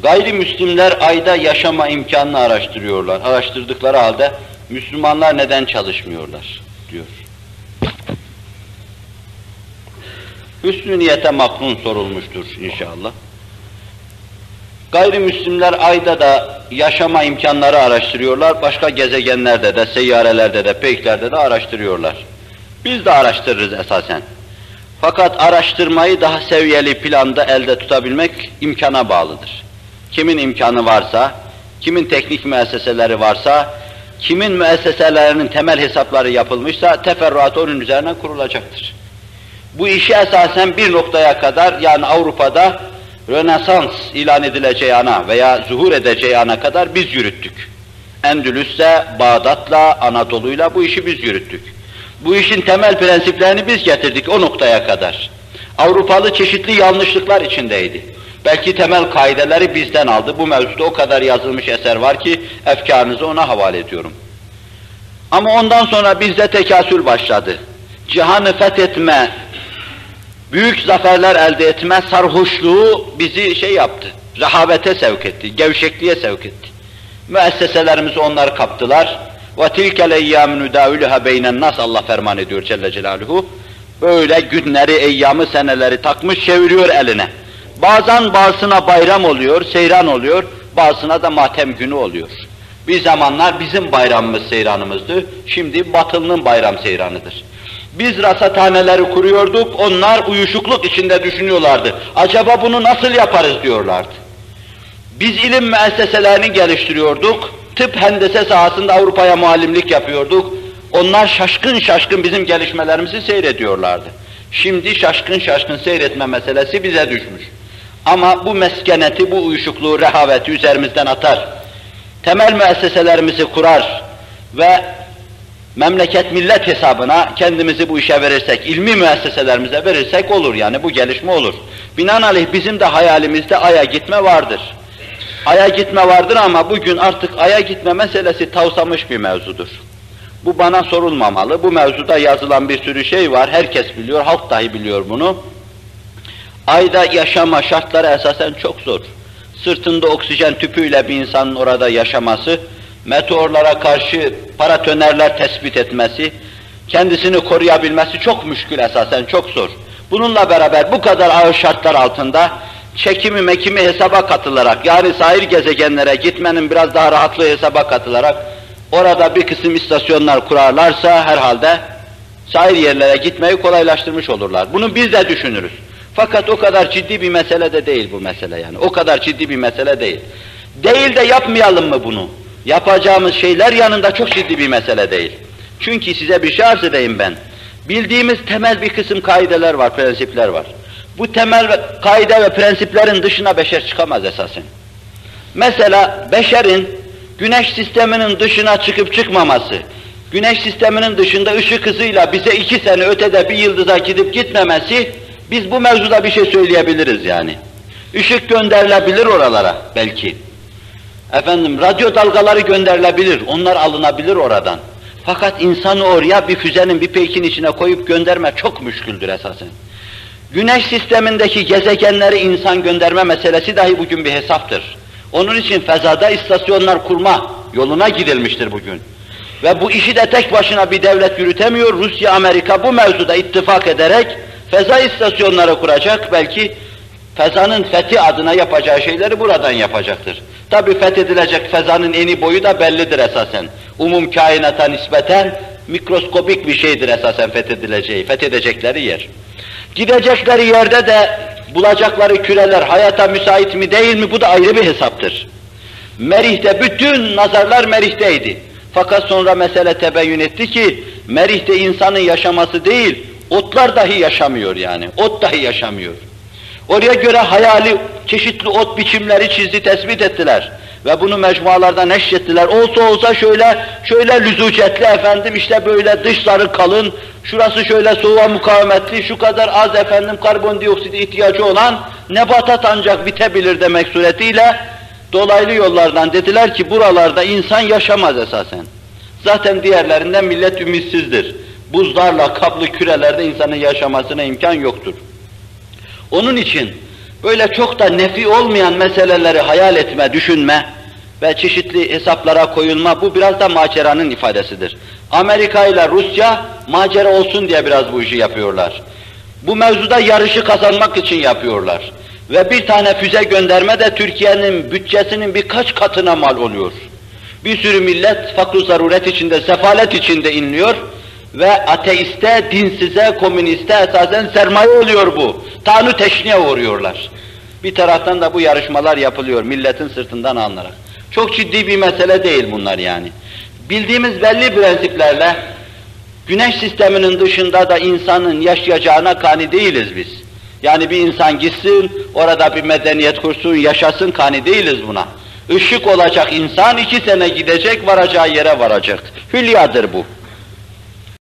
Gayrimüslimler ayda yaşama imkanını araştırıyorlar. Araştırdıkları halde Müslümanlar neden çalışmıyorlar diyor. Hüsnü niyete makrun sorulmuştur inşallah. Gayrimüslimler ayda da yaşama imkanları araştırıyorlar. Başka gezegenlerde de, seyyarelerde de, peyklerde de araştırıyorlar. Biz de araştırırız esasen. Fakat araştırmayı daha seviyeli planda elde tutabilmek imkana bağlıdır. Kimin imkanı varsa, kimin teknik müesseseleri varsa, kimin müesseselerinin temel hesapları yapılmışsa teferruat onun üzerine kurulacaktır. Bu işi esasen bir noktaya kadar yani Avrupa'da Rönesans ilan edileceği ana veya zuhur edeceği ana kadar biz yürüttük. Endülüs'te, Bağdat'la, Anadolu'yla bu işi biz yürüttük. Bu işin temel prensiplerini biz getirdik o noktaya kadar. Avrupalı çeşitli yanlışlıklar içindeydi. Belki temel kaideleri bizden aldı. Bu mevzuda o kadar yazılmış eser var ki efkarınızı ona havale ediyorum. Ama ondan sonra bizde tekasül başladı. Cihanı fethetme, büyük zaferler elde etme sarhoşluğu bizi şey yaptı, rehavete sevk etti, gevşekliğe sevk etti. Müesseselerimizi onlar kaptılar. وَتِلْكَ الْاَيَّامِ نُدَاوِلُهَا بَيْنَ النَّاسِ Allah ferman ediyor Celle Celaluhu. Böyle günleri, eyyamı, seneleri takmış çeviriyor eline. Bazen bazısına bayram oluyor, seyran oluyor, bazısına da matem günü oluyor. Bir zamanlar bizim bayramımız seyranımızdı, şimdi batılının bayram seyranıdır. Biz rasathaneleri kuruyorduk, onlar uyuşukluk içinde düşünüyorlardı. Acaba bunu nasıl yaparız diyorlardı. Biz ilim müesseselerini geliştiriyorduk, tıp hendese sahasında Avrupa'ya muallimlik yapıyorduk. Onlar şaşkın şaşkın bizim gelişmelerimizi seyrediyorlardı. Şimdi şaşkın şaşkın seyretme meselesi bize düşmüş. Ama bu meskeneti, bu uyuşukluğu, rehaveti üzerimizden atar. Temel müesseselerimizi kurar ve memleket millet hesabına kendimizi bu işe verirsek, ilmi müesseselerimize verirsek olur yani bu gelişme olur. Binaenaleyh bizim de hayalimizde Ay'a gitme vardır. Ay'a gitme vardır ama bugün artık Ay'a gitme meselesi tavsamış bir mevzudur. Bu bana sorulmamalı. Bu mevzuda yazılan bir sürü şey var. Herkes biliyor, halk dahi biliyor bunu. Ayda yaşama şartları esasen çok zor. Sırtında oksijen tüpüyle bir insanın orada yaşaması, meteorlara karşı paratonerler tespit etmesi, kendisini koruyabilmesi çok müşkül esasen, çok zor. Bununla beraber bu kadar ağır şartlar altında çekimi mekimi hesaba katılarak, yani sahil gezegenlere gitmenin biraz daha rahatlığı hesaba katılarak, orada bir kısım istasyonlar kurarlarsa herhalde sahil yerlere gitmeyi kolaylaştırmış olurlar. Bunu biz de düşünürüz. Fakat o kadar ciddi bir mesele de değil bu mesele yani. O kadar ciddi bir mesele değil. Değil de yapmayalım mı bunu? Yapacağımız şeyler yanında çok ciddi bir mesele değil. Çünkü size bir şey arz edeyim ben. Bildiğimiz temel bir kısım kaideler var, prensipler var. Bu temel kaide ve prensiplerin dışına beşer çıkamaz esasen. Mesela beşerin güneş sisteminin dışına çıkıp çıkmaması, güneş sisteminin dışında ışık hızıyla bize iki sene ötede bir yıldıza gidip gitmemesi, biz bu mevzuda bir şey söyleyebiliriz yani. Işık gönderilebilir oralara belki. Efendim radyo dalgaları gönderilebilir, onlar alınabilir oradan. Fakat insanı oraya bir füzenin, bir peykin içine koyup gönderme çok müşküldür esasen. Güneş sistemindeki gezegenleri insan gönderme meselesi dahi bugün bir hesaptır. Onun için fezada istasyonlar kurma yoluna gidilmiştir bugün. Ve bu işi de tek başına bir devlet yürütemiyor. Rusya, Amerika bu mevzuda ittifak ederek feza istasyonları kuracak. Belki fezanın fethi adına yapacağı şeyleri buradan yapacaktır. Tabi fethedilecek fezanın eni boyu da bellidir esasen. Umum kainata nispeten mikroskopik bir şeydir esasen fethedileceği, fethedecekleri yer. Gidecekleri yerde de bulacakları küreler hayata müsait mi değil mi bu da ayrı bir hesaptır. Merih'te bütün nazarlar Merih'teydi. Fakat sonra mesele tebeyyün etti ki Merih'te insanın yaşaması değil, otlar dahi yaşamıyor yani. Ot dahi yaşamıyor. Oraya göre hayali çeşitli ot biçimleri çizdi, tespit ettiler. Ve bunu mecmualarda neşrettiler. Olsa olsa şöyle, şöyle lüzucetli efendim, işte böyle dışları kalın, şurası şöyle soğuğa mukavemetli, şu kadar az efendim karbondioksit ihtiyacı olan nebatat ancak bitebilir demek suretiyle dolaylı yollardan dediler ki buralarda insan yaşamaz esasen. Zaten diğerlerinden millet ümitsizdir. Buzlarla kaplı kürelerde insanın yaşamasına imkan yoktur. Onun için böyle çok da nefi olmayan meseleleri hayal etme, düşünme ve çeşitli hesaplara koyulma bu biraz da maceranın ifadesidir. Amerika ile Rusya macera olsun diye biraz bu işi yapıyorlar. Bu mevzuda yarışı kazanmak için yapıyorlar. Ve bir tane füze gönderme de Türkiye'nin bütçesinin birkaç katına mal oluyor. Bir sürü millet fakr zaruret içinde, sefalet içinde inliyor ve ateiste, dinsize, komüniste esasen sermaye oluyor bu. Tanrı teşniye uğruyorlar. Bir taraftan da bu yarışmalar yapılıyor milletin sırtından alınarak. Çok ciddi bir mesele değil bunlar yani. Bildiğimiz belli prensiplerle güneş sisteminin dışında da insanın yaşayacağına kani değiliz biz. Yani bir insan gitsin, orada bir medeniyet kursun, yaşasın kani değiliz buna. Işık olacak insan iki sene gidecek, varacağı yere varacak. Hülyadır bu.